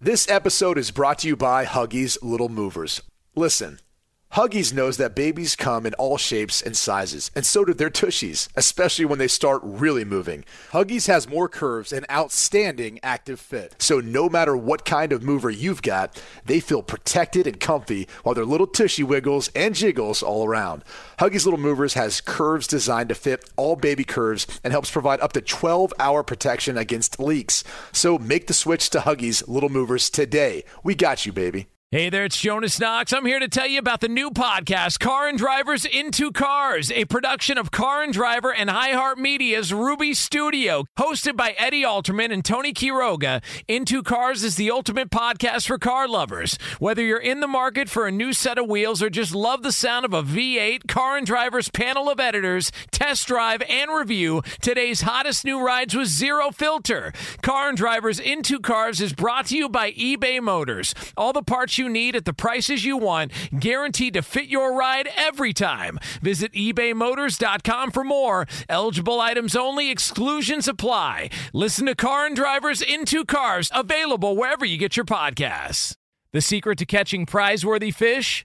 This episode is brought to you by Huggies Little Movers. Listen. Huggies knows that babies come in all shapes and sizes, and so do their tushies, especially when they start really moving. Huggies has more curves and outstanding active fit. So no matter what kind of mover you've got, they feel protected and comfy while their little tushy wiggles and jiggles all around. Huggies Little Movers has curves designed to fit all baby curves and helps provide up to 12 hour protection against leaks. So make the switch to Huggies Little Movers today. We got you, baby. Hey there, it's Jonas Knox. I'm here to tell you about the new podcast, Car and Drivers Into Cars, a production of Car and Driver and iHeartMedia's Ruby Studio. Hosted by Eddie Alterman and Tony Quiroga, Into Cars is the ultimate podcast for car lovers. Whether you're in the market for a new set of wheels or just love the sound of a V8, Car and Driver's panel of editors test drive and review today's hottest new rides with zero filter. Car and Drivers Into Cars is brought to you by eBay Motors. All the parts you need at the prices you want, guaranteed to fit your ride every time. Visit ebaymotors.com for more. Eligible items only, exclusions apply. Listen to Car and Drivers Into Cars, available wherever you get your podcasts. The secret to catching prize-worthy fish?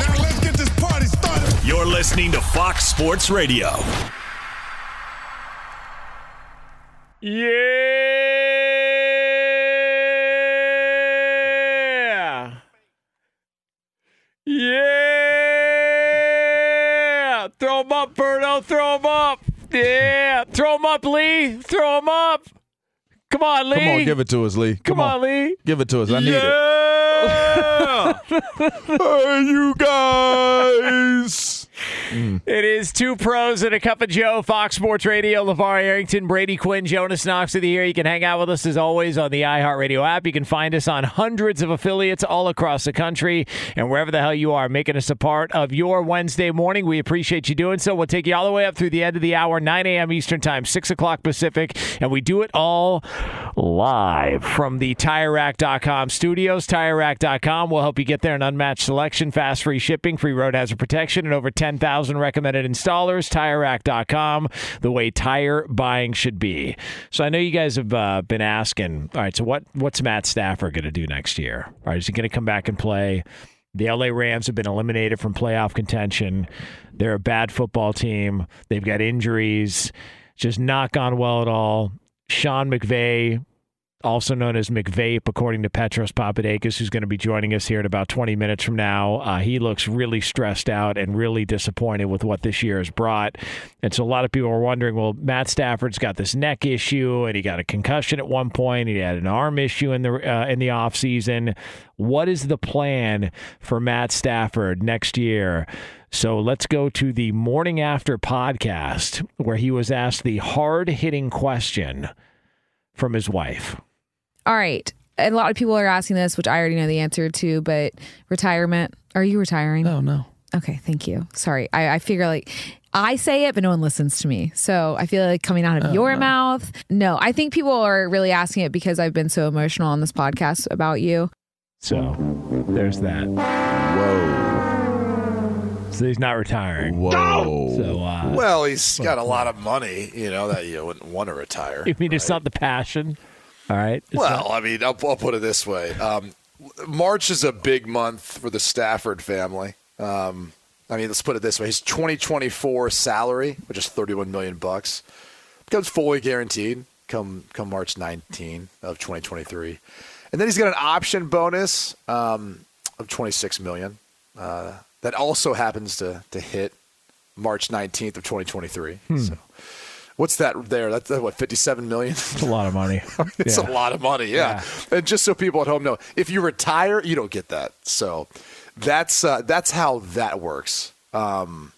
You're listening to Fox Sports Radio. Yeah. Yeah. Throw him up, Berto. Throw him up. Yeah. Throw him up, Lee. Throw him up. Come on, Lee. Come on, give it to us, Lee. Come, on. Lee. Give it to us. I need yeah. it. hey, you guys. It is two pros and a cup of Joe, Fox Sports Radio, LeVar Arrington, Brady Quinn, Jonas Knox of the year. You can hang out with us as always on the iHeartRadio app. You can find us on hundreds of affiliates all across the country and wherever the hell you are, making us a part of your Wednesday morning. We appreciate you doing so. We'll take you all the way up through the end of the hour, 9 a.m. Eastern Time, 6 o'clock Pacific, and we do it all live from the TireRack.com studios. TireRack.com will help you get there an unmatched selection, fast free shipping, free road hazard protection, and over 10,000 recommended installers. TireRack.com, the way tire buying should be. So I know you guys have uh, been asking, all right, so what what's Matt Stafford going to do next year? All right, is he going to come back and play? The LA Rams have been eliminated from playoff contention. They're a bad football team. They've got injuries. Just not gone well at all. Sean McVay, also known as McVape, according to Petros Papadakis, who's going to be joining us here in about 20 minutes from now. Uh, he looks really stressed out and really disappointed with what this year has brought. And so a lot of people are wondering, well, Matt Stafford's got this neck issue, and he got a concussion at one point. He had an arm issue in the uh, in the offseason. What is the plan for Matt Stafford next year? So let's go to the morning after podcast where he was asked the hard hitting question from his wife. All right. A lot of people are asking this, which I already know the answer to, but retirement. Are you retiring? Oh, no. Okay, thank you. Sorry. I, I figure like I say it, but no one listens to me. So I feel like coming out of Oh, your no. mouth. No, I think people are really asking it because I've been so emotional on this podcast about you. So there's that. Whoa. So he's not retiring. Whoa. So, uh, Well, he's got a lot of money, you know, that you wouldn't want to retire. You mean, it's not the passion. All right. It's Well, not- I mean, I'll, I'll put it this way: um, March is a big month for the Stafford family. Um, I mean, let's put it this way: his 2024 salary, which is 31 million bucks, becomes fully guaranteed come come March 19 of 2023, and then he's got an option bonus um, of 26 million. Uh, that also happens to to hit March 19th of 2023. Hmm. So, what's that there? That's uh, what 57 million. It's a lot of money. it's Yeah. a lot of money, yeah. And just so people at home know, if you retire, you don't get that. So that's uh, that's how that works. Um,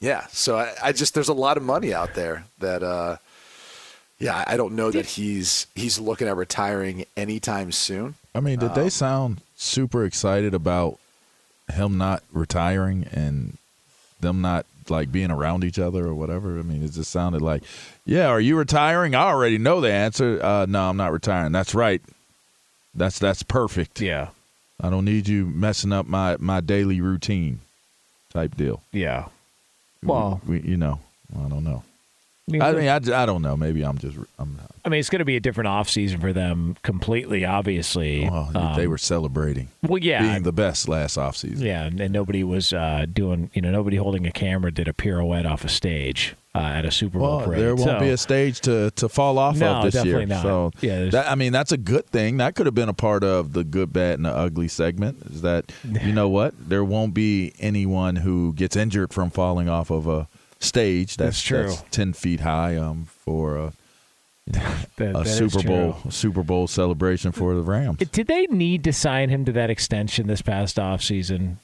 yeah. So I, I just there's a lot of money out there that. Uh, yeah, I don't know that he's he's looking at retiring anytime soon. I mean, did they sound super excited about him not retiring and them not like being around each other or whatever? I mean, it just sounded like, yeah, are you retiring? I already know the answer. Uh, no, I'm not retiring. That's right. That's that's perfect. Yeah. I don't need you messing up my my daily routine, type deal. Yeah. Well, we, you know, I don't know. I mean, I mean, I, I don't know. Maybe I'm just I'm. I mean, it's going to be a different offseason for them completely, obviously. Well, Um, they were celebrating well, yeah. being the best last offseason. Yeah, and and nobody was uh, doing, you know, nobody holding a camera did a pirouette off a stage uh, at a Super Bowl Well, parade. there won't So- be a stage to, to fall off No, of this year. definitely not. So Yeah, that, I mean that's a good thing. That could have been a part of the good, bad, and the ugly segment. Is that you know what? There won't be anyone who gets injured from falling off of a stage that's, That's true. ten feet high um, for a, That- a that is Super Bowl true. Super Bowl celebration for the Rams. Did they need to sign him to that extension this past offseason?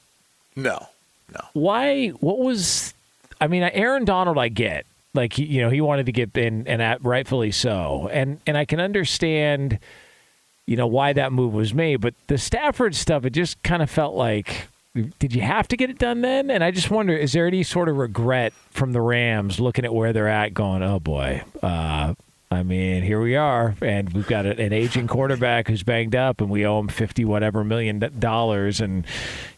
No, no. Why? What was? I mean, Aaron Donald, I get. Like you know, he wanted to get in, and at, rightfully so. And and I can understand, you know, why that move was made. But the Stafford stuff, it just kind of felt like, did you have to get it done then? And I just wonder, is there any sort of regret from the Rams looking at where they're at, going, oh boy, uh, I mean, here we are, and we've got an aging quarterback who's banged up, and we owe him fifty whatever million dollars, and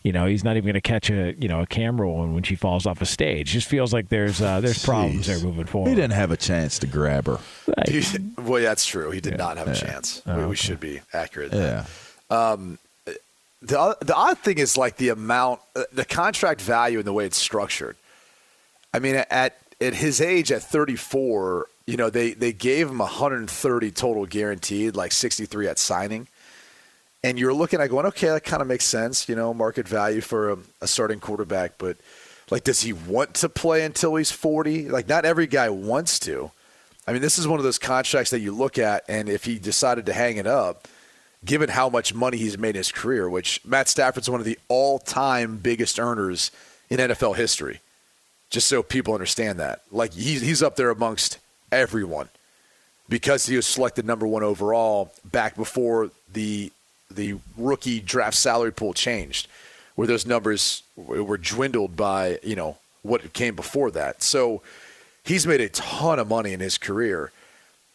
you know he's not even going to catch a you know a camera when when she falls off a stage. Just feels like there's uh, there's problems there moving forward. He didn't have a chance to grab her. He- well, that's true. He did not have a chance. Oh, we, we should be accurate. there. Yeah. The the odd thing is like the amount, uh, the contract value, and the way it's structured. I mean, at at his age, at 34, you know, they they gave him 130 total guaranteed, like 63 at signing. And you're looking at going, okay, that kind of makes sense, you know, market value for a, a starting quarterback. But like, does he want to play until he's 40? Like, not every guy wants to. I mean, this is one of those contracts that you look at, and if he decided to hang it up, given how much money he's made in his career, which Matt Stafford's one of the all-time biggest earners in NFL history. Just so people understand that, like he's he's up there amongst everyone because he was selected number one overall back before the the rookie draft salary pool changed, where those numbers were dwindled by you know what came before that. So he's made a ton of money in his career.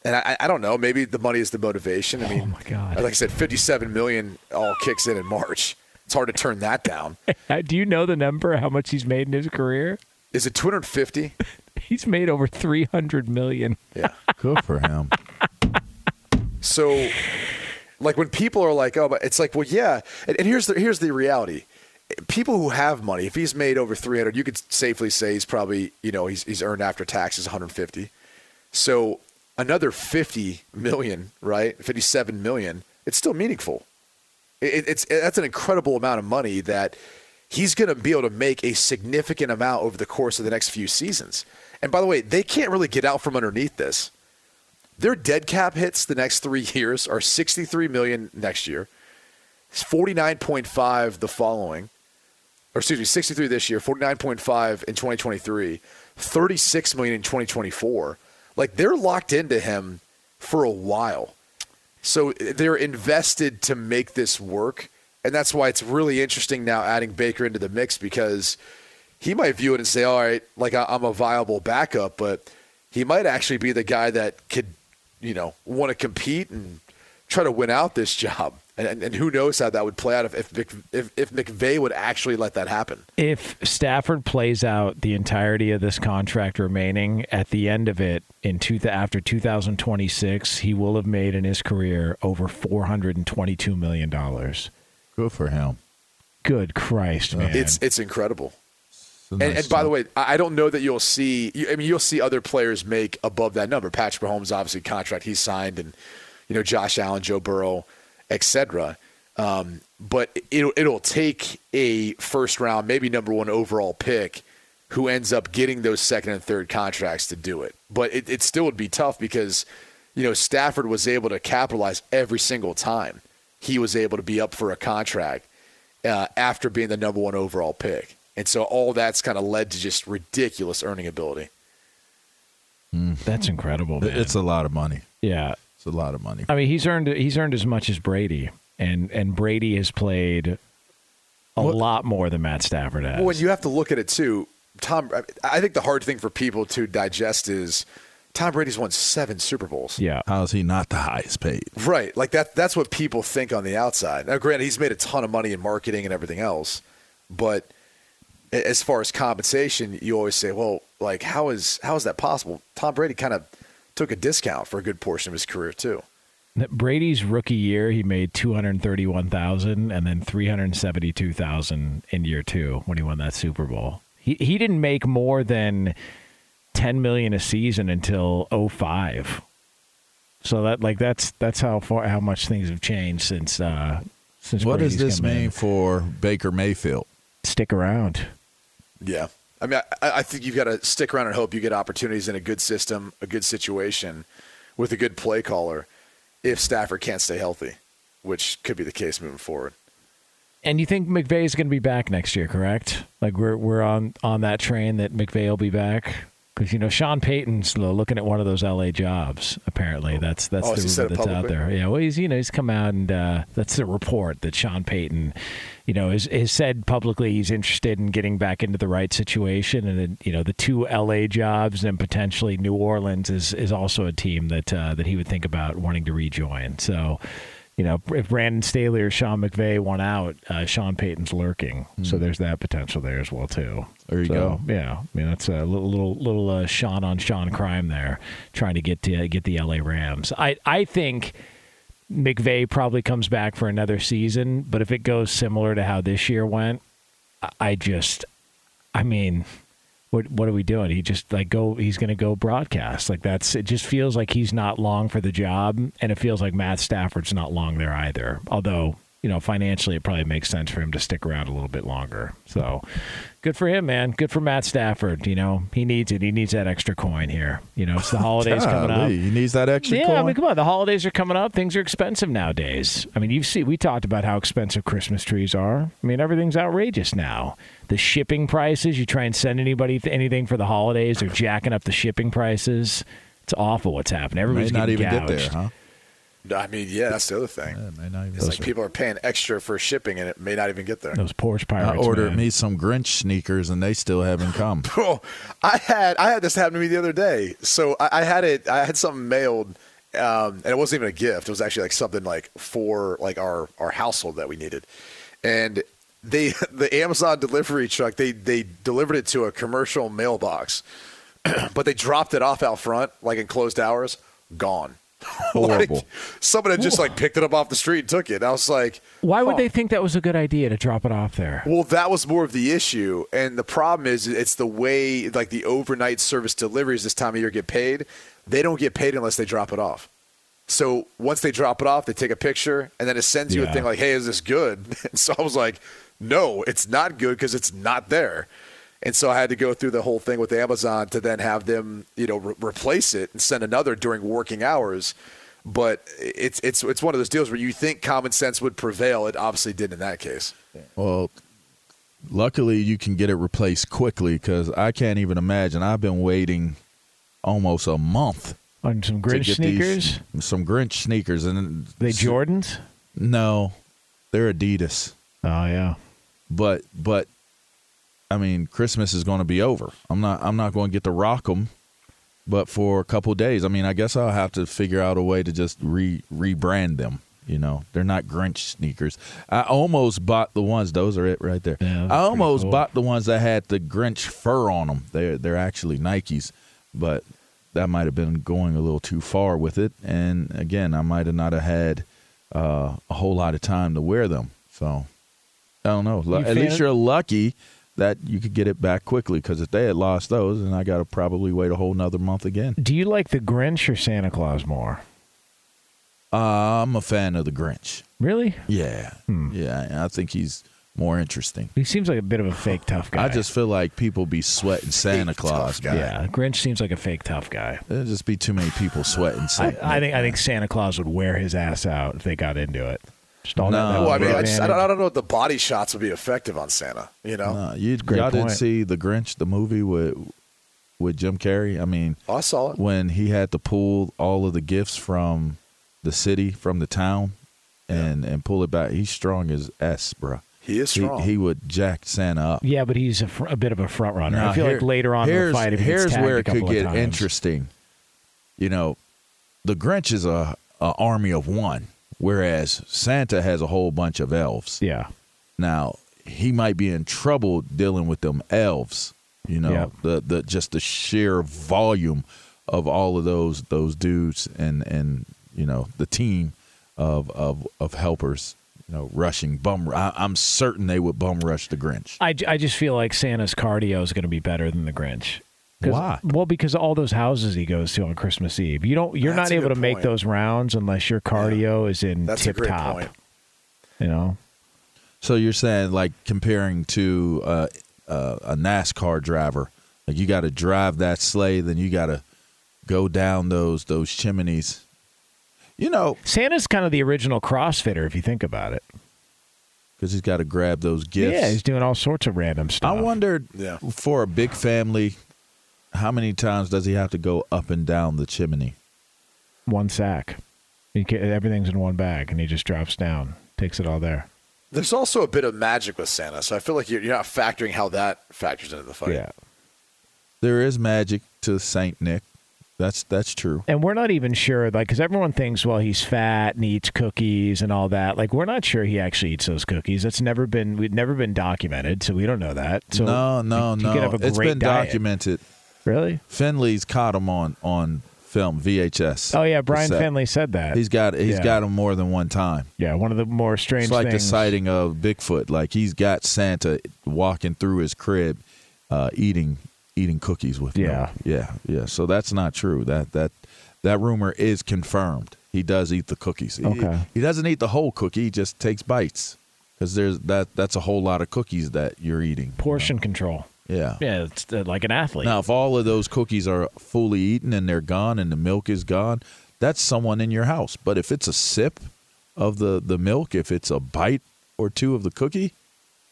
And I, I don't know. Maybe the money is the motivation. I mean, Oh, my God. like I said, fifty-seven million all kicks in in March. It's hard to turn that down. Uh, Do you know the number? How much he's made in his career? Is it two hundred fifty? He's made over three hundred million. Yeah. Good for him. So, like when people are like, "Oh," but it's like, well, yeah. And, and here's the here's the reality: people who have money, if he's made over three hundred, you could safely say he's probably you know he's he's earned after taxes one hundred fifty. So another fifty million, right? Fifty seven million. It's still meaningful. It, it's that's an incredible amount of money that he's going to be able to make a significant amount over the course of the next few seasons. And by the way, they can't really get out from underneath this. Their dead cap hits the next three years are 63 million next year, It's 49.5 the following, or excuse me, 63 this year, 49.5 in 2023, 36 million in 2024. Like they're locked into him for a while. So they're invested to make this work. And that's why it's really interesting now adding Baker into the mix because he might view it and say, all right, like I'm a viable backup, but he might actually be the guy that could, you know, want to compete and try to win out this job. And, and, and who knows how that would play out if, if, Mc- if, if McVay would actually let that happen. If Stafford plays out the entirety of this contract remaining, at the end of it, in two, after 2026, he will have made in his career over 422 million dollars. Good for him. Good Christ, uh, man! It's it's incredible. It's a And, and by the way, I I don't know that you'll see. you- I mean, you'll see other players make above that number. Patrick Mahomes, obviously, contract he signed, and you know Josh Allen, Joe Burrow, etc. Um, but it'll it'll take a first round, maybe number one overall pick who ends up getting those second and third contracts to do it. But it, it still would be tough because, you know, Stafford was able to capitalize every single time he was able to be up for a contract uh, after being the number one overall pick. And so all that's kind of led to just ridiculous earning ability. That's incredible. Man. It's a lot of money. yeah. It's a lot of money. I mean, he's earned he's earned as much as Brady, and and Brady has played a Well- lot more than Matt Stafford has. Well, you have to look at it too, Tom, I think the hard thing for people to digest is Tom Brady's won seven Super Bowls. yeah, How is he not the highest paid? Right. Like that that's what people think on the outside. Now granted he's made a ton of money in marketing and everything else, but as far as compensation, you always say, well, like how is how is that possible? Tom Brady kind of took a discount for a good portion of his career too. Brady's rookie year, he made two hundred thirty-one thousand, and then three hundred seventy-two thousand in year two when he won that Super Bowl. He he didn't make more than ten million a season until 05. So that like that's that's how far how much things have changed since uh since What does this come in. mean for Baker Mayfield? Stick around. Yeah. I mean, I, I think you've got to stick around and hope you get opportunities in a good system, a good situation, with a good play caller, if Stafford can't stay healthy, which could be the case moving forward. And you think McVay is going to be back next year, correct? Like we're we're on on that train that McVay will be back because you know Sean Payton's looking at one of those LA jobs. Apparently, that's that's Oh, the rumor that's out there. Yeah, well, he's you know he's come out and uh, that's the report that Sean Payton, you know, has, has said publicly he's interested in getting back into the right situation, and then, you know the two LA jobs and potentially New Orleans is is also a team that uh, that he would think about wanting to rejoin. So you know, if Brandon Staley or Sean McVay won out, uh, Sean Payton's lurking. So there's that potential there as well too. There you So, go. Yeah, I mean that's a little little little uh, Sean on Sean crime there, trying to get to get the LA Rams. I I think McVay probably comes back for another season, but if it goes similar to how this year went, I just, I mean. What what are we doing? He just like go. He's going to go broadcast. Like that's. It just feels like he's not long for the job, and it feels like Matt Stafford's not long there either. Although you know financially, it probably makes sense for him to stick around a little bit longer. So, good for him, man. Good for Matt Stafford. You know he needs it. He needs that extra coin here. You know it's the holidays coming up. He needs that extra Yeah, coin. I mean, come on. The holidays are coming up. Things are expensive nowadays. I mean, you see, we talked about how expensive Christmas trees are. I mean, everything's outrageous now. The shipping prices. You try and send anybody th- anything for the holidays, they're jacking up the shipping prices. It's awful what's happening. Everybody's not getting even get there, gouged. huh? I mean, yeah, that's the other thing. Yeah, not even It's get like there. people are paying extra for shipping and it may not even get there. Those porch pirates. I pirates. ordered man. me some Grinch sneakers and they still haven't come. Bro, I had I had this happen to me the other day. So I, I had it. I had something mailed, um, and it wasn't even a gift. It was actually like something like for like our our household that we needed, and they the Amazon delivery truck they they delivered it to a commercial mailbox, but they dropped it off out front like in closed hours, gone. Horrible. like, someone had just like picked it up off the street and took it. I was like, Why would huh. they think that was a good idea to drop it off there? Well, that was more of the issue, and the problem is it's the way like the overnight service deliveries this time of year get paid. They don't get paid unless they drop it off. So once they drop it off, they take a picture, and then it sends you a thing like, "Hey, is this good?" And so I was like, "No, it's not good because it's not there." And so I had to go through the whole thing with Amazon to then have them, you know, re- replace it and send another during working hours. But it's it's it's one of those deals where you think common sense would prevail. It obviously didn't in that case. Well, luckily you can get it replaced quickly because I can't even imagine. I've been waiting almost a month On some Grinch sneakers? these some Grinch sneakers, and they Jordans? No, they're Adidas. Oh yeah. But but I mean, Christmas is going to be over. I'm not I'm not going to get to rock them. But for a couple days, I mean, I guess I'll have to figure out a way to just re rebrand them. You know, they're not Grinch sneakers. I almost bought the ones; those are it right there. Yeah, I almost cool. bought the ones that had the Grinch fur on them. They're they're actually Nikes, but that might have been going a little too far with it. And again, I might have not have had uh, a whole lot of time to wear them. So I don't know. You At least you're lucky that you could get it back quickly because if they had lost those, then I got to probably wait a whole nother month again. Do you like the Grinch or Santa Claus more? Uh, I'm a fan of the Grinch. Really? Yeah, Hmm. yeah. I think he's more interesting. He seems like a bit of a fake tough guy. I just feel like people be sweating Santa Claus. guy. yeah, Grinch seems like a fake tough guy. There'd just be too many people sweating I, Santa. I think I think Santa Claus would wear his ass out if they got into it. Just all No. that, that Well, I mean, I, just, I, don't, I don't know if the body shots would be effective on Santa. You know, Uh, you, great y'all didn't see the Grinch, the movie with with Jim Carrey. I mean, Oh, I saw it. when he had to pull all of the gifts from the city, from the town, and and pull it back. He's strong as s, bro. He is strong. he would jack Santa up. Yeah, but he's a, fr- a bit of a front runner. I feel here- like later on in the here's, fight, if he here's gets tagged where a it could couple of get times- interesting. You know, the Grinch is a, a army of one, whereas Santa has a whole bunch of elves. Yeah, Now he might be in trouble dealing with them elves. You know, Yep. the the just the sheer volume of all of those those dudes and and you know the team of of of helpers. You know, rushing bum. I, I'm certain they would bum rush the Grinch. I, I just feel like Santa's cardio is going to be better than the Grinch. 'Cause- Why? Well, because all those houses he goes to on Christmas Eve, you don't. You're That's not able to good make those rounds unless your cardio is in That's tip a great top. point. You know, So you're saying like comparing to uh, uh, a NASCAR driver, like you got to drive that sleigh, then you got to go down those those chimneys. You know, Santa's kind of the original CrossFitter if you think about it. because he's got to grab those gifts. Yeah, he's doing all sorts of random stuff. I wondered Yeah. for a big family, how many times does he have to go up and down the chimney? one sack. He ca everything's in one bag, and he just drops down, takes it all there. There's also a bit of magic with Santa, so I feel like you're, you're not factoring how that factors into the fight. Yeah. There is magic to Saint Nick. That's that's true. And we're not even sure, like, because everyone thinks, well, he's fat and eats cookies and all that. Like, we're not sure he actually eats those cookies. That's never been, we've never been documented, so we don't know that. So no, no, he, no. He could have a it's great been diet. documented. Really? Finley's caught him on on film VHS. Oh yeah, Brian cassette. Finley said that. He's got he's Yeah. got him more than one time. yeah, one of the more strange It's like things. the sighting of Bigfoot. Like he's got Santa walking through his crib, uh, eating eating cookies with him. Yeah. yeah, yeah. So that's not true. That that that rumor is confirmed. He does eat the cookies. He- Okay. He, doesn't eat the whole cookie. He just takes bites because there's that that's a whole lot of cookies that you're eating. Portion control. Yeah. Yeah, it's uh, like an athlete. Now, if all of those cookies are fully eaten and they're gone and the milk is gone, that's someone in your house. But if it's a sip of the, the milk, if it's a bite or two of the cookie,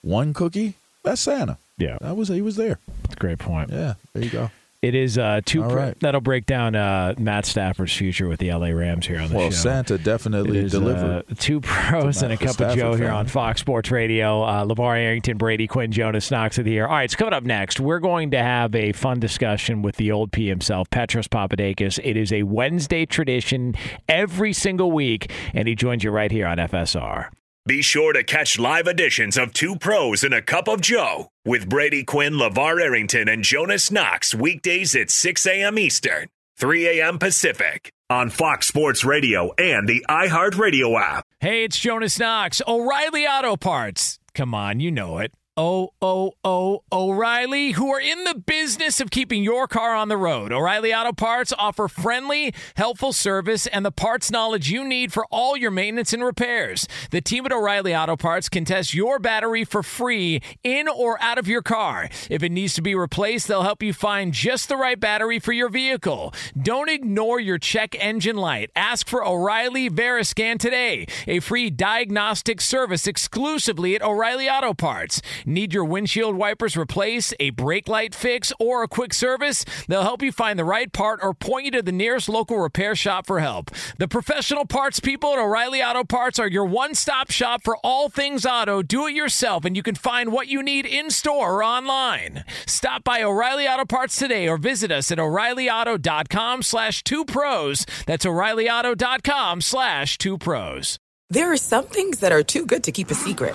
one cookie, that's Santa. Yeah, That was he was there. that's a great point. Yeah, there you go. It is uh, two. All right. That'll break down uh, Matt Stafford's future with the LA Rams here on the Well, show. Well, Santa definitely is, delivered. uh, two pros and a cup of Stafford Joe here on Fox Sports Radio. Uh, LeVar Arrington, Brady Quinn, Jonas Knox of the year. All right, so coming up next, we're going to have a fun discussion with the old P himself, Petros Papadakis. It is a Wednesday tradition every single week, and he joins you right here on FSR. Be sure to catch live editions of Two Pros and a Cup of Joe with Brady Quinn, LeVar Arrington, and Jonas Knox weekdays at 6 a.m. Eastern, 3 a.m. Pacific on Fox Sports Radio and the iHeartRadio app. Hey, it's Jonas Knox. O'Reilly Auto Parts. Come on, you know it. O O O O'Reilly, who are in the business of keeping your car on the road. O'Reilly Auto Parts offer friendly, helpful service and the parts knowledge you need for all your maintenance and repairs. The team at O'Reilly Auto Parts can test your battery for free in or out of your car. If it needs to be replaced, they'll help you find just the right battery for your vehicle. Don't ignore your check engine light. Ask for O'Reilly Veriscan today, a free diagnostic service exclusively at O'Reilly Auto Parts. Need your windshield wipers replaced, a brake light fix, or a quick service? They'll help you find the right part or point you to the nearest local repair shop for help. The professional parts people at O'Reilly Auto Parts are your one stop shop for all things auto. Do it yourself, and you can find what you need in store or online. Stop by O'Reilly Auto Parts today or visit us at o'ReillyAuto.com slash two pros. That's o'ReillyAuto.com slash two pros. There are some things that are too good to keep a secret.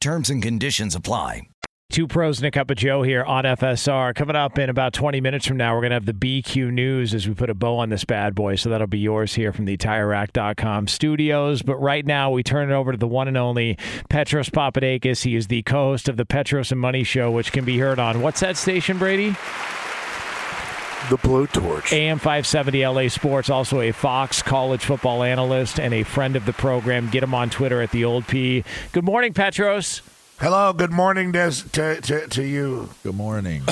Terms and conditions apply. Two pros and a cup of Joe here on FSR. Coming up in about 20 minutes from now, we're going to have the BQ News as we put a bow on this bad boy. So that'll be yours here from the TireRack.com studios. But right now, we turn it over to the one and only Petros Papadakis. He is the co host of the Petros and Money Show, which can be heard on what's that station, Brady? The Blowtorch. AM 570 LA Sports, also a Fox college football analyst and a friend of the program. Get him on Twitter at the old P. Good morning, Petros. Hello, good morning Des, to, to, to you. Good morning.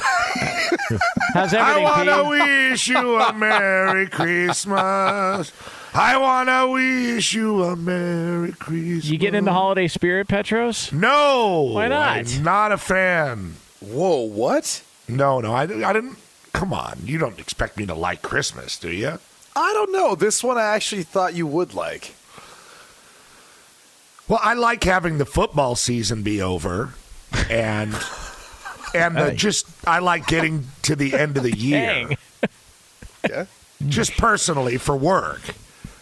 How's everything? I want to wish you a Merry Christmas. I want to wish you a Merry Christmas. You getting in the holiday spirit, Petros? No. Why not? I'm not a fan. Whoa, what? No, no, I, I didn't. Come on. You don't expect me to like Christmas, do you? I don't know. This one I actually thought you would like. Well, I like having the football season be over, and and the, just I like getting to the end of the year, Dang. Yeah. just personally for work.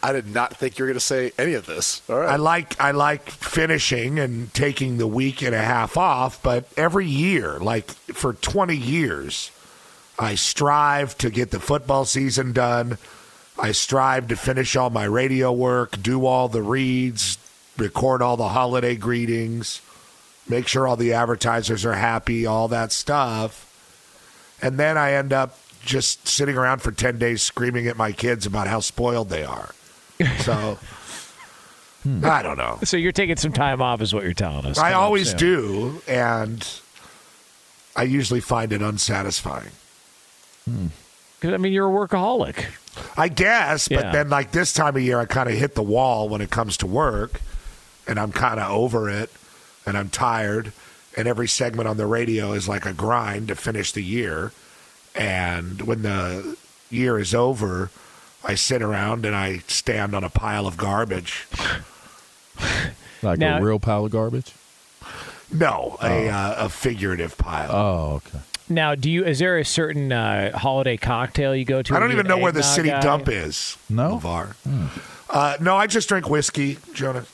I did not think you were going to say any of this. All right. I like I like finishing and taking the week and a half off, but every year, like for 20 years, I strive to get the football season done. I strive to finish all my radio work, do all the reads, record all the holiday greetings, make sure all the advertisers are happy, all that stuff. And then I end up just sitting around for 10 days screaming at my kids about how spoiled they are. So hmm. I don't know. So you're taking some time off, is what you're telling us. I always do, and I usually find it unsatisfying. 'Cause, I mean, you're a workaholic. I guess, but Yeah. then like this time of year, I kind of hit the wall when it comes to work, and I'm kind of over it, and I'm tired, and every segment on the radio is like a grind to finish the year, and when the year is over, I sit around and I stand on a pile of garbage. Like Now- a real pile of garbage? No, a uh, a figurative pile. Oh, okay. Now, do you? Is there a certain uh, holiday cocktail you go to? I don't even know where the city guy? dump is. No? LeVar. Uh, no, I just drink whiskey, Jonah.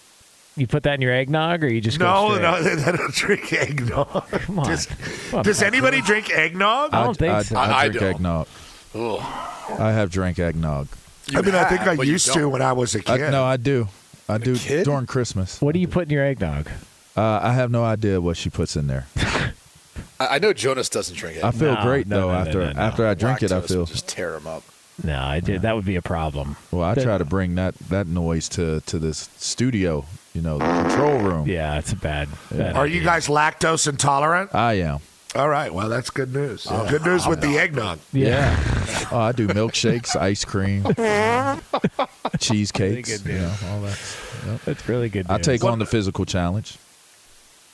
You put that in your eggnog, or you just No, go straight? no, I don't drink eggnog. Come on. Does, Come on, does Petros. anybody drink eggnog? I don't think I, so. I, I drink don't. eggnog. I have drank eggnog. You I mean, I think I used to when I was a kid. no, I do. I do kid? during Christmas. What do you put in your eggnog? Uh, I have no idea what she puts in there. I, I know Jonas doesn't drink it. I feel No, great no, though no, no, after no, no. after I drink it. I Lactose feel just tear him up. No, I did. That would be a problem. well. I try to bring that that noise to to this studio. You know, the control room. Yeah, it's a bad. bad Are idea. you guys lactose intolerant? I am. All right, well, that's good news. Oh, good news with the eggnog. Yeah. Oh, I do milkshakes, ice cream, cheesecakes. You know, all that. That's really good. I news. take on the physical challenge.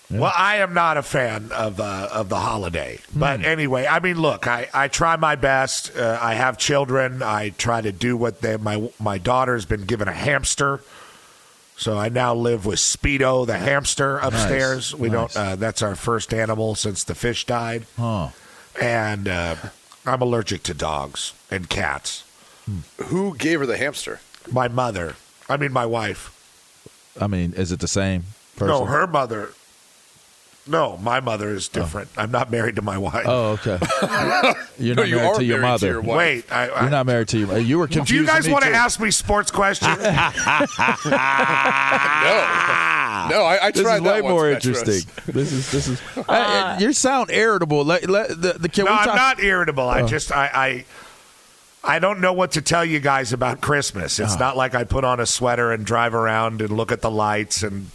Well, I am not a fan of uh, of the holiday, Hmm. but anyway, I mean, look, I, I try my best. Uh, I have children. I try to do what they. My my daughter's been given a hamster, so I now live with Speedo the hamster upstairs. We Nice. don't. Uh, that's our first animal since the fish died, Huh. and uh, I'm allergic to dogs and cats. Who gave her the hamster? My mother, I mean, my wife. I mean, is it the same person? No, her mother. No, my mother is different. I'm not married to my wife. Oh, okay. You're No, not you married to your married to mother. your wife. Wait, I, I, You're not married to your. You were confused. do you guys want to ask me sports questions? No, no. I, I This tried is that way once, more Petros. interesting. This is this is. Uh, you sound irritable. Let, let, the, the, can no, we I'm not irritable. I just I, I I don't know what to tell you guys about Christmas. It's not like I put on a sweater and drive around and look at the lights and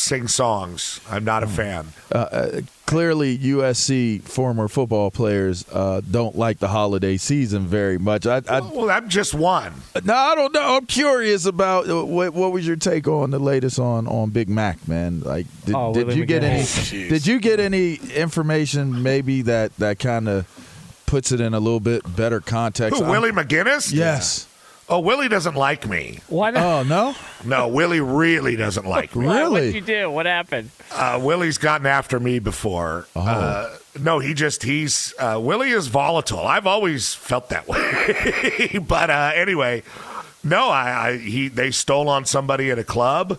sing songs. I'm not a Hmm. fan. Clearly, USC former football players uh, don't like the holiday season very much. I, I Well, I'm just one. no, I don't know. I'm curious about uh, what what was your take on the latest on on Big Mac, man? Like, did, Oh, did you get any? McGinest. Did you get any information maybe that that kind of puts it in a little bit better context? Who, I'm- Willie McGinest? Yes. Oh, Willie doesn't like me. Why not? Oh no. No, Willie really doesn't like me. really? What'd you do? What happened? Uh, Willie's gotten after me before. Oh. Uh, no, he just he's uh, Willie is volatile. I've always felt that way. but uh, anyway, no, I, I he they stole on somebody at a club,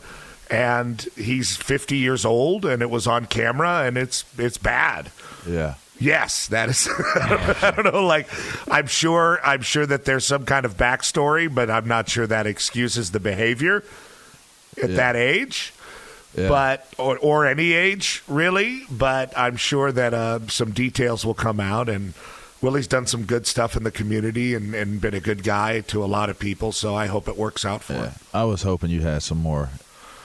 and he's 50 years old, and it was on camera, and it's it's bad. Yeah. Yes, that is. I don't know. Like, I'm sure. I'm sure that there's some kind of backstory, but I'm not sure that excuses the behavior at Yeah. that age. Yeah. But or, or any age really. But I'm sure that uh, some details will come out. And Willie's done some good stuff in the community and, and been a good guy to a lot of people. So I hope it works out for Yeah. him. I was hoping you had some more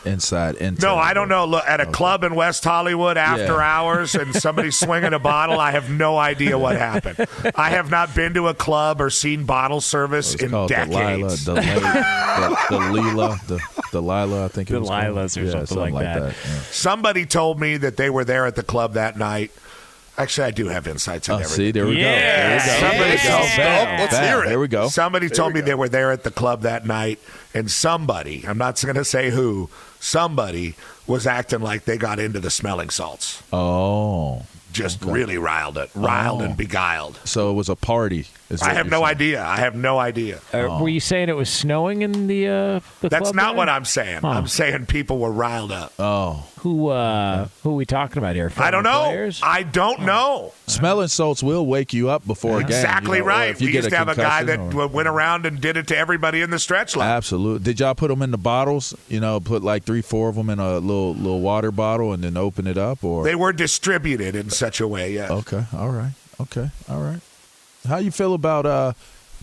inside intel. No, I don't know. Look, at a club in West Hollywood after Yeah. hours and somebody swinging a bottle, I have no idea what happened. I have not been to a club or seen bottle service in decades. Delilah, the, the, the Leela, the Delilah, I think it was called. Delilahs or yeah, something like that. yeah. Somebody told me that they were there at the club that night. Actually, I do have insights on Oh, everything. see, there we Yeah. go. There we go. Somebody There we told go. me. Bam, Let's bam. hear it. There we go. Somebody told me they were there at the club that night, and somebody, I'm not going to say who, somebody was acting like they got into the smelling salts. Oh, Just really riled it, riled Oh. and beguiled. so it was a party. Is I have no saying. idea. I have no idea. Uh, Were you saying it was snowing in the uh, the That's club not there? what I'm saying. I'm saying people were riled up. Oh, Who uh, who are we talking about here? I don't know. players? I don't know. smelling salts will wake you up before a game. Exactly you know, right. If you we get used to have a guy that or- went around and did it to everybody in the stretch lab. Absolutely. Did y'all put them in the bottles? You know, put like three, four of them in a little little water bottle and then open it up, or They were distributed in such a way. Yeah. okay, all right, okay, all right. How you feel about uh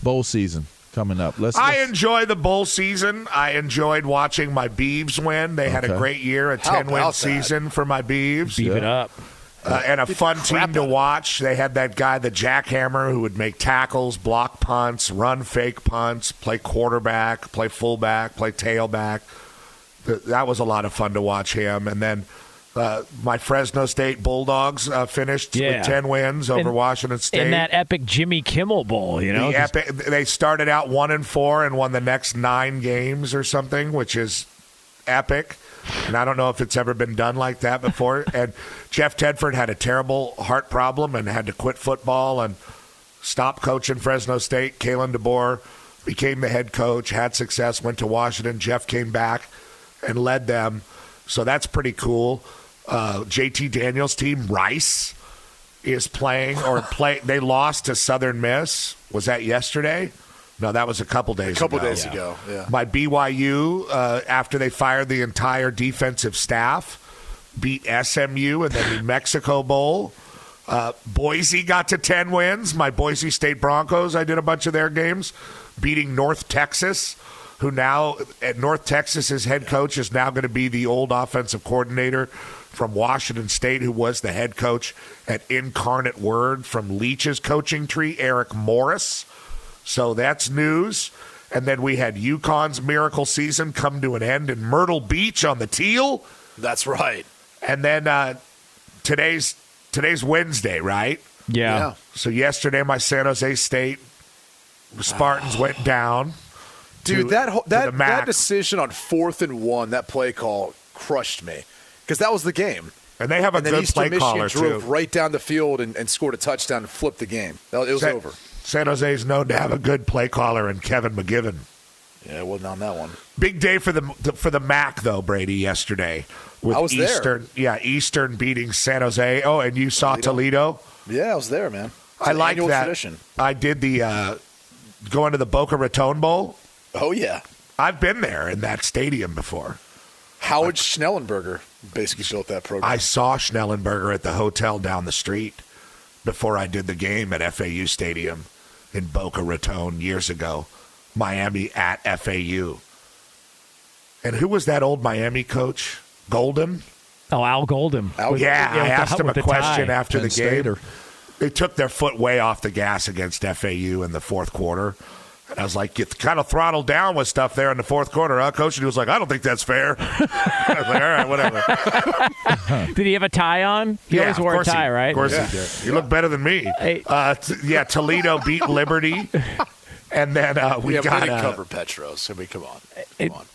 bowl season coming up? Let's. I let's- enjoy the bowl season. I enjoyed watching my Beavs win. They had a great year, a 10 win about that? season for my Beavs. Beef it up. uh, and a fun team to watch. They had that guy, the jackhammer, who would make tackles, block punts, run fake punts, play quarterback, play fullback, play tailback. That was a lot of fun to watch him. And then uh, my Fresno State Bulldogs uh, finished Yeah. with ten wins over In- Washington State. In that epic Jimmy Kimmel Bowl, you know? the epic, they started out one and four and won the next nine games or something, which is epic. And I don't know if it's ever been done like that before. and Jeff Tedford had a terrible heart problem and had to quit football and stop coaching Fresno State. Kalen DeBoer became the head coach, had success, went to Washington. Jeff came back and led them. So that's pretty cool. Uh, JT Daniels' team, Rice, is playing or play. They lost to Southern Miss. Was that yesterday? No, that was a couple days. A couple ago. days ago, yeah. My BYU, uh, after they fired the entire defensive staff, beat SMU and then the Mexico Bowl. Uh, Boise got to 10 wins. My Boise State Broncos, I did a bunch of their games, beating North Texas, who now, at North Texas's head coach is now going to be the old offensive coordinator from Washington State, who was the head coach at Incarnate Word from Leach's coaching tree, Eric Morris. So that's news. And then we had UConn's miracle season come to an end in Myrtle Beach on the Teal. That's right. And then uh, today's today's Wednesday, right? yeah. Yeah. So yesterday, my San Jose State Spartans went down. Dude, to- that whole, to that the that decision on fourth and one, that play call crushed me because that was the game. and they have a and good Eastern play Michigan caller drove too. right down the field and, and scored a touchdown and flipped the game. It was San, over. San Jose is known to have a good play caller in Kevin McGiven. Yeah, it wasn't on that one. Big day for the for the MAC though, Brady. Yesterday with I was there. Eastern, yeah, Eastern beating San Jose. Oh, and you saw Toledo. Toledo. Yeah, I was there, man. I like that. tradition. I did the uh, going to the Boca Raton Bowl. Oh yeah, I've been there in that stadium before. Howard Schnellenberger basically built that program. I saw Schnellenberger at the hotel down the street before I did the game at FAU Stadium in Boca Raton years ago. Miami at FAU. And who was that old Miami coach? Golden. Oh, Al Golden. Al With- Yeah, with I the- asked him a question tie. after Penn the game. or- They took their foot way off the gas against FAU in the fourth quarter. And I was like, you kind of throttled down with stuff there in the fourth quarter, huh, coach? And he was like, I don't think that's fair. I was like, all right, whatever. Did he have a tie on? He yeah, always of wore a tie, he, right? Of course he did. You look better than me. Uh, t- yeah, Toledo beat Liberty. And then uh, we yeah, got we didn't uh, cover Petros. I mean, come on. Come on.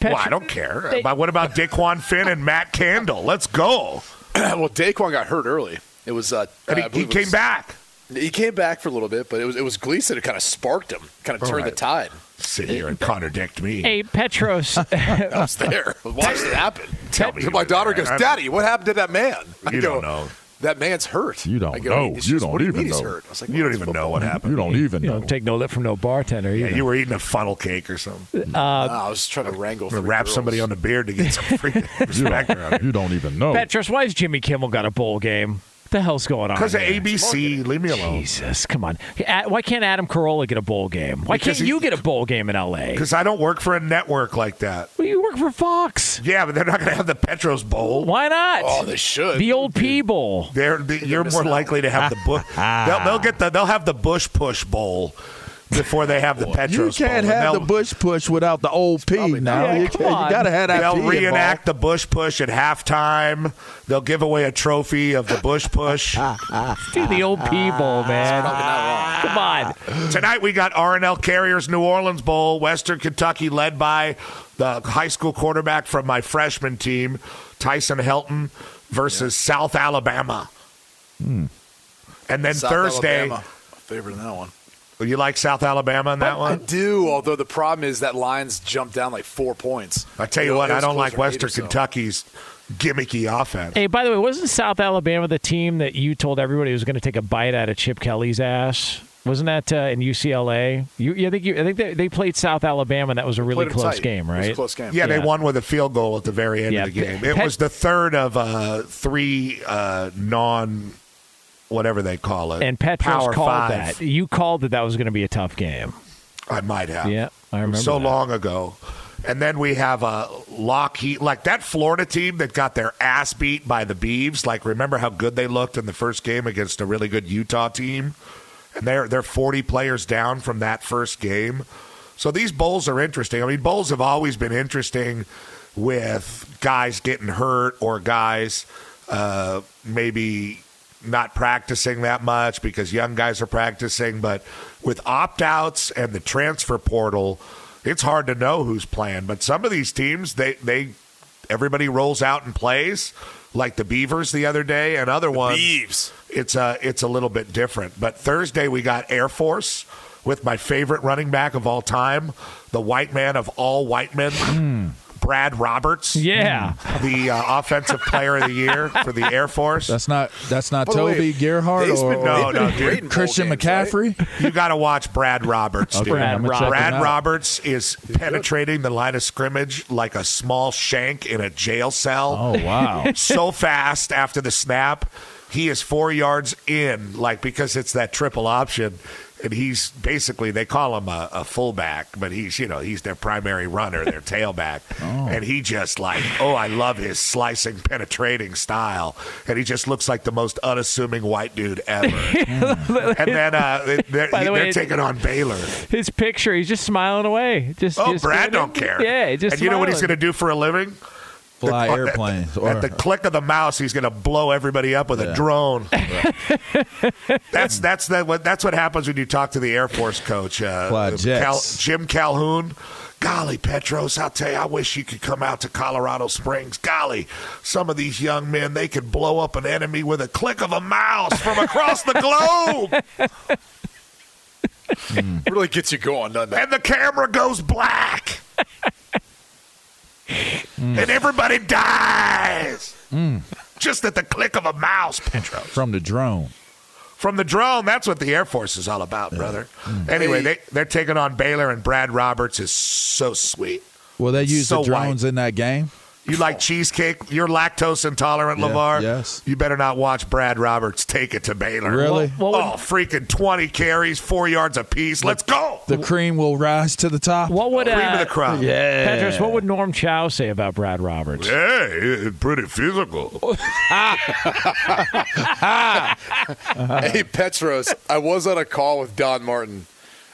Petro- Well, I don't care. They- but what about Dequan Finn and Matt Candle? Let's go. well, Dequan got hurt early. It was. Uh, And he, he came was- back. He came back for a little bit, but it was it was Gleason who kind of sparked him, kind of All turned right. the tide. Sit here and contradict me. Hey, Petros. I was there. Watched it happen. Tell me My daughter there. goes, I'm- "Daddy, what happened to that man?" I You go, don't know. That man's hurt. You don't I go, know. "She You don't what do you even mean he's know. hurt?" I was like, You don't even it's know what happened. You don't even you know. don't take no lip from no bartender Yeah, you were eating a funnel cake or something. Nah, I was trying to wrangle. Or three wrap girls. somebody on the beard to get some free You respect around don't, you don't even know. Petros, why has Jimmy Kimmel got a bowl game? What the hell's going on? Because of here? ABC, leave me alone. Jesus, come on. Why can't Adam Carolla get a bowl game? Why Because can't he- you get a bowl game in L.A.? Because I don't work for a network like that. Well, you work for Fox. Yeah, but they're not going to have the Petros Bowl. Why not? Oh, they should. the old P Bowl. They're, the, you're more likely to have the bush. they'll, they'll get the. They'll have the Bush Push Bowl before they have the You can't Bowl. Have the bush push without the old P now. not. you Yeah, can't- come on. you got to have that They'll P involved. reenact the Bush Push at halftime. They'll give away a trophy of the Bush Push. Do the old P Bowl, man. Come on. Tonight we got R&L Carriers New Orleans Bowl, Western Kentucky, led by the high school quarterback from my freshman team, Tyson Helton, versus South Alabama. Hmm. And then South Thursday, Alabama. Favorite in that one. You like South Alabama in that I one? I do, although the problem is that lines jumped down like four points. I tell you It what, I don't like to eight or Western so. Kentucky's gimmicky offense. Hey, by the way, wasn't South Alabama the team that you told everybody was going to take a bite out of Chip Kelly's ass? Wasn't that uh, in UCLA? You, you I think you, I think they, they played South Alabama. and That was a really close tight. game, It was a right? close game. Yeah, they won with a field goal at the very end Yeah, of the game. It Pe- was the third of uh, three uh, non, whatever they call it. And Petros Power called five. that. You called that that was going to be a tough game. I might have. Yeah, I remember so that. long ago. And then we have a Lockheed, like that Florida team that got their ass beat by the Beavs. Like, remember how good they looked in the first game against a really good Utah team? And they're they're 40 players down from that first game. So these bowls are interesting. I mean, bowls have always been interesting with guys getting hurt or guys uh, maybe not practicing that much because young guys are practicing. But with opt outs and the transfer portal, it's hard to know who's playing. But some of these teams, they, they everybody rolls out and plays, like the Beavers the other day, and other ones. Beavs. It's a it's a little bit different. But Thursday we got Air Force with my favorite running back of all time, the white man of all white men, hmm. Brad Roberts. Yeah. The uh, offensive player of the year for the Air Force. That's not that's not By the way, Toby Gerhart they've or, been- No, no, dude. great in bowl Christian games, right? McCaffrey. you got to watch Brad Roberts. Okay, dude. Brad I'm gonna check Roberts. Brad. Roberts is penetrating the line of scrimmage like a small shank in a jail cell. Oh wow! so fast after the snap. He is four yards in, like because it's that triple option, and he's basically they call him a, a fullback, but he's you know he's their primary runner, their tailback, and he just like oh I love his slicing, penetrating style, and he just looks like the most unassuming white dude ever. and then uh, they- they're, By the they're taking on Baylor. His picture, he's just smiling away. Just Oh, just Brad don't care. Yeah, just and you know what he's going to do for a living? Fly The- airplanes. At, or- at the click of the mouse, he's going to blow everybody up with a Yeah. drone. that's that's the, what that's what happens when you talk to the Air Force coach, uh, Fly Cal. Jim Calhoun. Golly, Petros, I'll tell you, I wish you could come out to Colorado Springs. Golly, some of these young men, they could blow up an enemy with a click of a mouse from across the globe. Really gets you going, doesn't it? and the camera goes black. Mm. and everybody dies. Mm. Just at the click of a mouse, Petros. from the drone. From the drone, that's what the Air Force is all about, brother. Mm. Anyway, they, they're taking on Baylor, and Brad Roberts is so sweet. Will they use So the drones in that game? You like cheesecake? You're lactose intolerant, Yeah, LeVar. yes. You better not watch Brad Roberts take it to Baylor. Really? What- what would- oh, freaking twenty carries, four yards apiece. Let's go. The cream will rise to the top. What would Cream of uh, the crop. Yeah. Petros? What would Norm Chow say about Brad Roberts? Hey, it's pretty physical. Hey, Petros, I was on a call with Don Martin.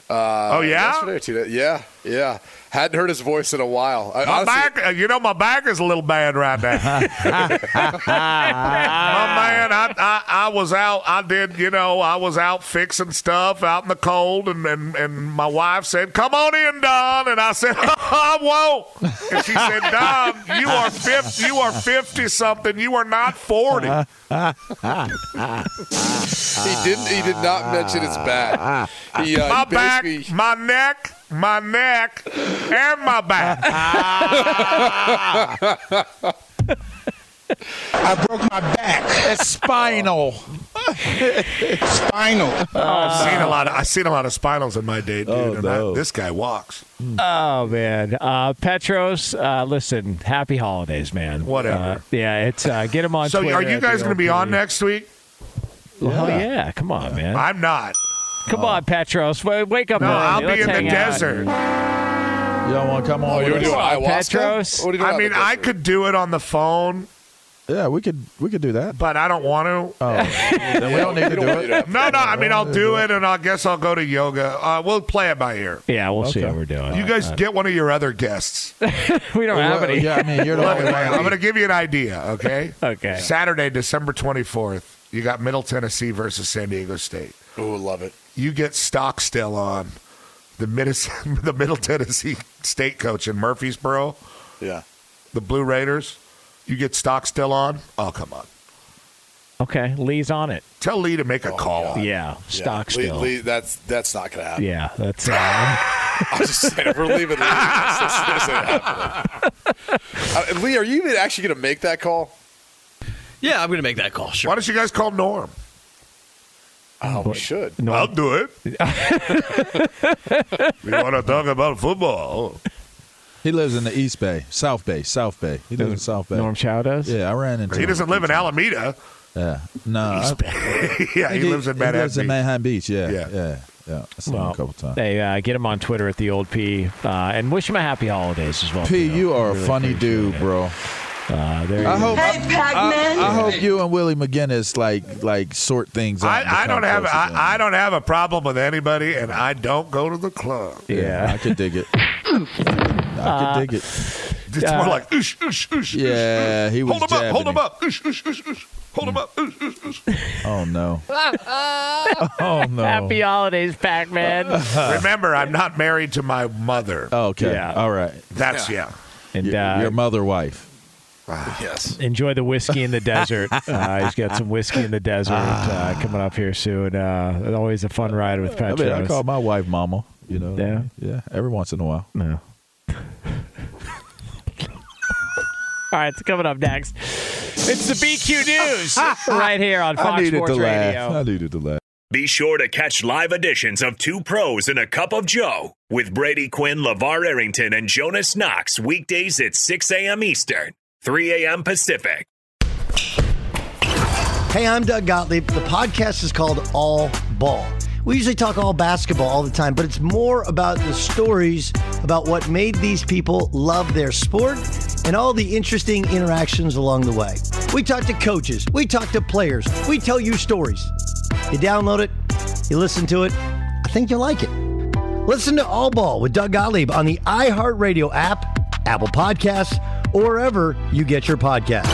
Uh, Oh, yeah? Yesterday or two days. Yeah, yeah. Hadn't heard his voice in a while. I, My honestly- back, uh, you know, my back is a little bad right now. my man, I, I, I was out. I did, you know, I was out fixing stuff out in the cold, and, and, and my wife said, "Come on in, Don," and I said, "I won't." And she said, "Don, you are fifty. You are fifty something. You are not 40. he didn't. He did not mention his bad. He, uh, My he back, basically- my neck, my neck, and my back. I broke my back. It's spinal. Spinal. I've seen a lot. Of, I've seen a lot of spinals in my day, dude. Oh, and I- this guy walks. Oh man, uh, Petros, uh, listen, happy holidays, man. Whatever. Uh, yeah, it's uh, get him on. So, Twitter are you guys going to be on next week? Oh yeah, come on, man. I'm not. Come on, Petros. Wake up No, early. I'll be Let's in the hang out. desert. Y'all want to come on? Oh, you're us? doing ayahuasca? Petros? What are you doing I mean, I could do it on the phone, Yeah, we could. We could do that. but I don't want to. Oh, then we don't need to do it. No, no. I mean, I'll do it, and I guess I'll go to yoga. Uh, we'll play it by ear. Yeah, we'll see how we're doing. You guys get one of your other guests. we don't have any. yeah, I mean, you're the Look, only I'm going to give you an idea, okay? Okay. Saturday, December 24th, you got Middle Tennessee versus San Diego State. Oh, love it. You get Stockstill on, the, Minis- the Middle Tennessee State coach in Murfreesboro, Yeah. the Blue Raiders. You get Stockstill on. Oh, come on. Okay, Lee's on it. Tell Lee to make a call. Yeah, Yeah. stock Lee- still. Lee, that's that's not going to happen. Yeah, that's. Uh, I'm just saying, if we're leaving Lee. Uh, Lee, are you even actually going to make that call? Yeah, I'm going to make that call. Sure. Why don't you guys call Norm? Oh, we should. no, I'll do it. we want to talk about football. He lives in the East Bay, South Bay, South Bay. He lives in South Bay. Norm Chow does. Yeah, I ran into. Him. He him. doesn't live in Alameda. Yeah, no. I- yeah, I he lives in He Manhattan. lives in Manhattan Beach. Yeah, Yeah. yeah, yeah. I seen him a couple times. Hey, uh, get him on Twitter at the old P, uh, and wish him a happy holidays as well. P, too. you are a funny dude, it. bro. Uh, there you I go. hope. I, I hope you and Willie McGinest like like sort things out. I, I don't have. I, I don't have a problem with anybody, and I don't go to the club. Yeah. I could dig it. I could dig it. It's more like oosh oosh oosh. Yeah, he was Hold him up, hold him up, oosh oosh oosh oosh. Hold him up, oosh oosh oosh. Oh no. oh no. Happy holidays, Pac-Man. Remember, I'm not married to my mother. Okay. Yeah. All right. That's yeah. and Your, uh, your mother wife. Yes. enjoy the whiskey in the desert. Uh, he's got some whiskey in the desert uh, coming up here soon. Uh, always a fun ride with I mean, I call my wife Mama. You know. Yeah. Yeah. Every once in a while. No. All right, it's coming up next. It's the BQ News right here on Fox I needed Sports to laugh. Radio. I needed to laugh. Be sure to catch live editions of Two Pros and a Cup of Joe with Brady Quinn, LeVar Arrington, and Jonas Knox weekdays at 6 a.m. Eastern, 3 a.m. Pacific. Hey, I'm Doug Gottlieb. The podcast is called All Ball. We usually talk all basketball all the time, but it's more about the stories about what made these people love their sport and all the interesting interactions along the way. We talk to coaches, we talk to players, we tell you stories. You download it, you listen to it, I think you'll like it. Listen to All Ball with Doug Gottlieb on the iHeartRadio app, Apple Podcasts, or wherever you get your podcast.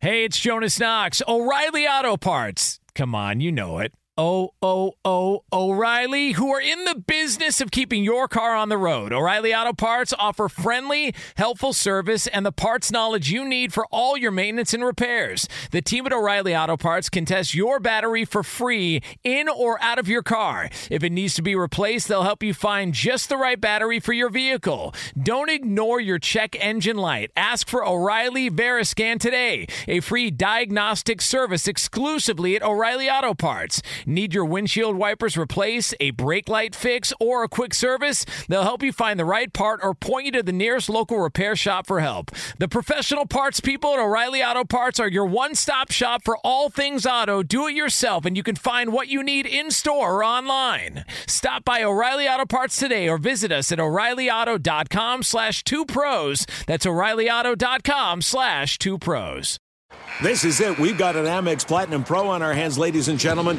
Hey, it's Jonas Knox. O'Reilly Auto Parts. Come on, you know it. O O O O'Reilly, who are in the business of keeping your car on the road. O'Reilly Auto Parts offer friendly, helpful service and the parts knowledge you need for all your maintenance and repairs. The team at O'Reilly Auto Parts can test your battery for free in or out of your car. If it needs to be replaced, they'll help you find just the right battery for your vehicle. Don't ignore your check engine light. Ask for O'Reilly Veriscan today, a free diagnostic service exclusively at O'Reilly Auto Parts. Need your windshield wipers replaced, a brake light fix, or a quick service? They'll help you find the right part or point you to the nearest local repair shop for help. The professional parts people at O'Reilly Auto Parts are your one stop shop for all things auto. Do it yourself, and you can find what you need in store or online. Stop by O'Reilly Auto Parts today or visit us at o'ReillyAuto.com slash two pros. That's o'ReillyAuto.com slash two pros. This is it. We've got an Amex Platinum Pro on our hands, ladies and gentlemen.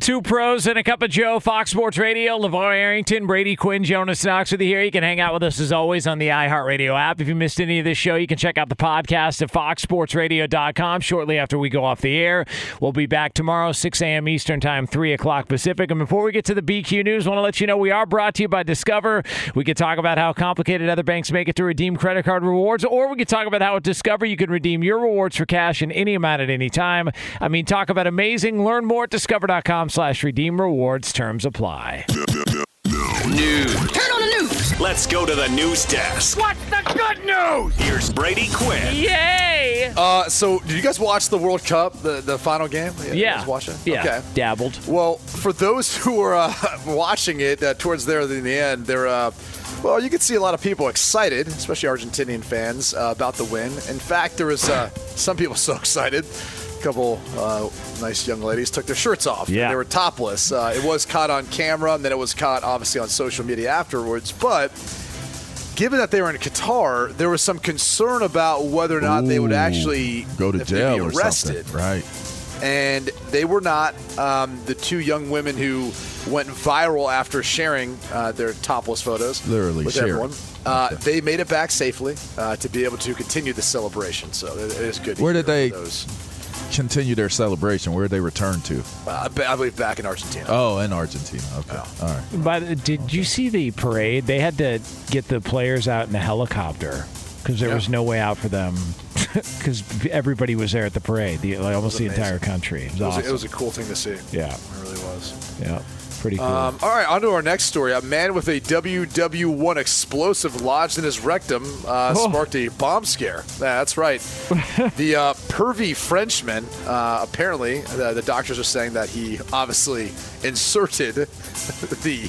Two pros and a cup of Joe, Fox Sports Radio, LeVar Arrington, Brady Quinn, Jonas Knox with you here. You can hang out with us as always on the iHeartRadio app. If you missed any of this show, you can check out the podcast at foxsportsradio.com shortly after we go off the air. We'll be back tomorrow, 6 a.m. Eastern Time, 3 o'clock Pacific. And before we get to the BQ News, I want to let you know we are brought to you by Discover. We could talk about how complicated other banks make it to redeem credit card rewards, or we could talk about how at Discover you can redeem your rewards for cash in any amount at any time. I mean, talk about amazing. Learn more at discover.com slash redeem rewards. Terms apply. News. Turn on the news. Let's go to the news desk. What's the good news? Here's Brady Quinn. Yay! Uh, so, did you guys watch the World Cup, the, the final game? You Yeah. guys watch it? Yeah. Okay. Dabbled. Well, for those who were uh, watching it uh, towards there in the end, there, uh, well, you could see a lot of people excited, especially Argentinian fans, uh, about the win. In fact, there was uh, some people so excited. Couple uh, nice young ladies took their shirts off. Yeah. They were topless. Uh, it was caught on camera, and then it was caught obviously on social media afterwards. But given that they were in Qatar, there was some concern about whether or not they would actually go to jail be or arrested something. Right. and they were not. Um, the two young women who went viral after sharing uh, their topless photos, Literally with sharing. everyone, uh, they made it back safely uh, to be able to continue the celebration. So it is good. to Where hear did they. Continue their celebration? Where did they return to? Uh, I believe back in Argentina. Oh, in Argentina. Okay. All right. But did you see the parade? They had to get the players out in a helicopter because there Yeah. was no way out for them because everybody was there at the parade, the, like almost the entire country. It was it, was, awesome. it was a cool thing to see. yeah, It really was. yeah, pretty cool. Um, all right, on to our next story. A man with a WW1 explosive lodged in his rectum uh, Oh. sparked a bomb scare. Yeah, that's right. the uh, pervy Frenchman, uh, apparently, the, the doctors are saying that he obviously inserted the.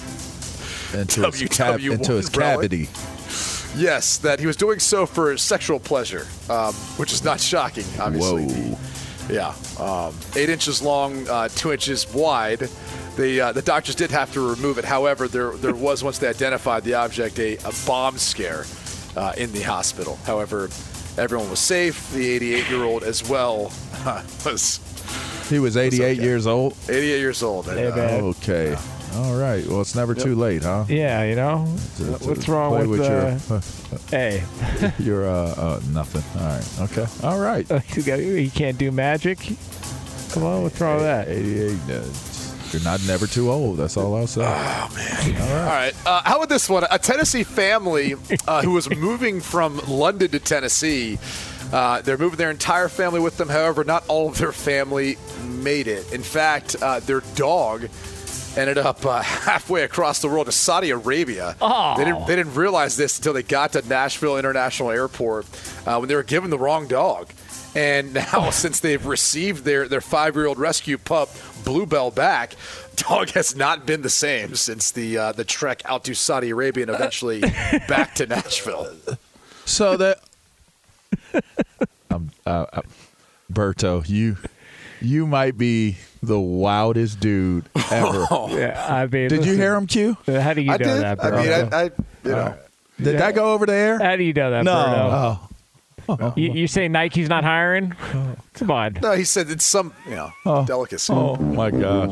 Into his, cav- WW1 into his cavity. Yes, that he was doing so for sexual pleasure, um, which is not shocking, obviously. Whoa. Yeah, um, eight inches long, uh, two inches wide. The uh, the doctors did have to remove it. However, there there was once they identified the object a, a bomb scare uh, in the hospital. However, everyone was safe. The 88 year old as well uh, was He was 88 okay. years old. 88 years old. And, Hey, uh, man. Okay. All right. Well, it's never too late, huh? yeah, you know To- to what's wrong play with, your Hey, your uh, uh nothing? All right. Okay. All right. he can't do magic. Come on, what's wrong with that? 88. You're not never too old. That's all I'll say. Oh man! All right. Uh, how about this one? A Tennessee family uh, who was moving from London to Tennessee. Uh, they're moving their entire family with them. However, not all of their family made it. In fact, uh, their dog ended up uh, halfway across the world to Saudi Arabia. Oh. They, didn't, they didn't realize this until they got to Nashville International Airport uh, when they were given the wrong dog. And now, since they've received their, their five year old rescue pup, Bluebell, back, dog has not been the same since the uh, the trek out to Saudi Arabia and eventually back to Nashville. So that um, uh, uh, Berto, you you might be the wildest dude ever. Yeah, I mean, Did you hear him, Q? How do you I know did. that? I mean, I, I you know. Did that go over the air? How do you know that? Bruno? Oh. You, you say Nike's not hiring? Oh. Come on. No, he said it's some you know oh. delicacy. Oh my gosh.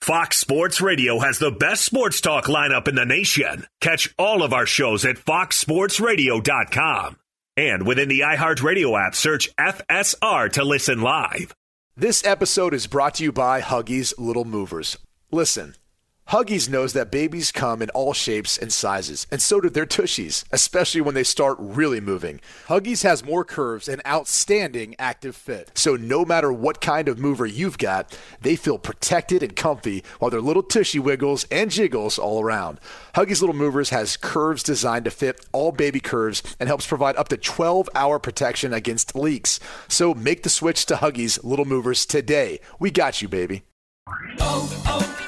Fox Sports Radio has the best sports talk lineup in the nation. Catch all of our shows at foxsportsradio.com. And within the iHeartRadio app, search FSR to listen live. This episode is brought to you by Huggies Little Movers. Listen, Huggies knows that babies come in all shapes and sizes, and so do their tushies, especially when they start really moving. Huggies has more curves and outstanding active fit. So no matter what kind of mover you've got, they feel protected and comfy while their little tushy wiggles and jiggles all around. Huggies Little Movers has curves designed to fit all baby curves and helps provide up to 12 hour protection against leaks. So make the switch to Huggies Little Movers today. We got you, baby. Oh, oh,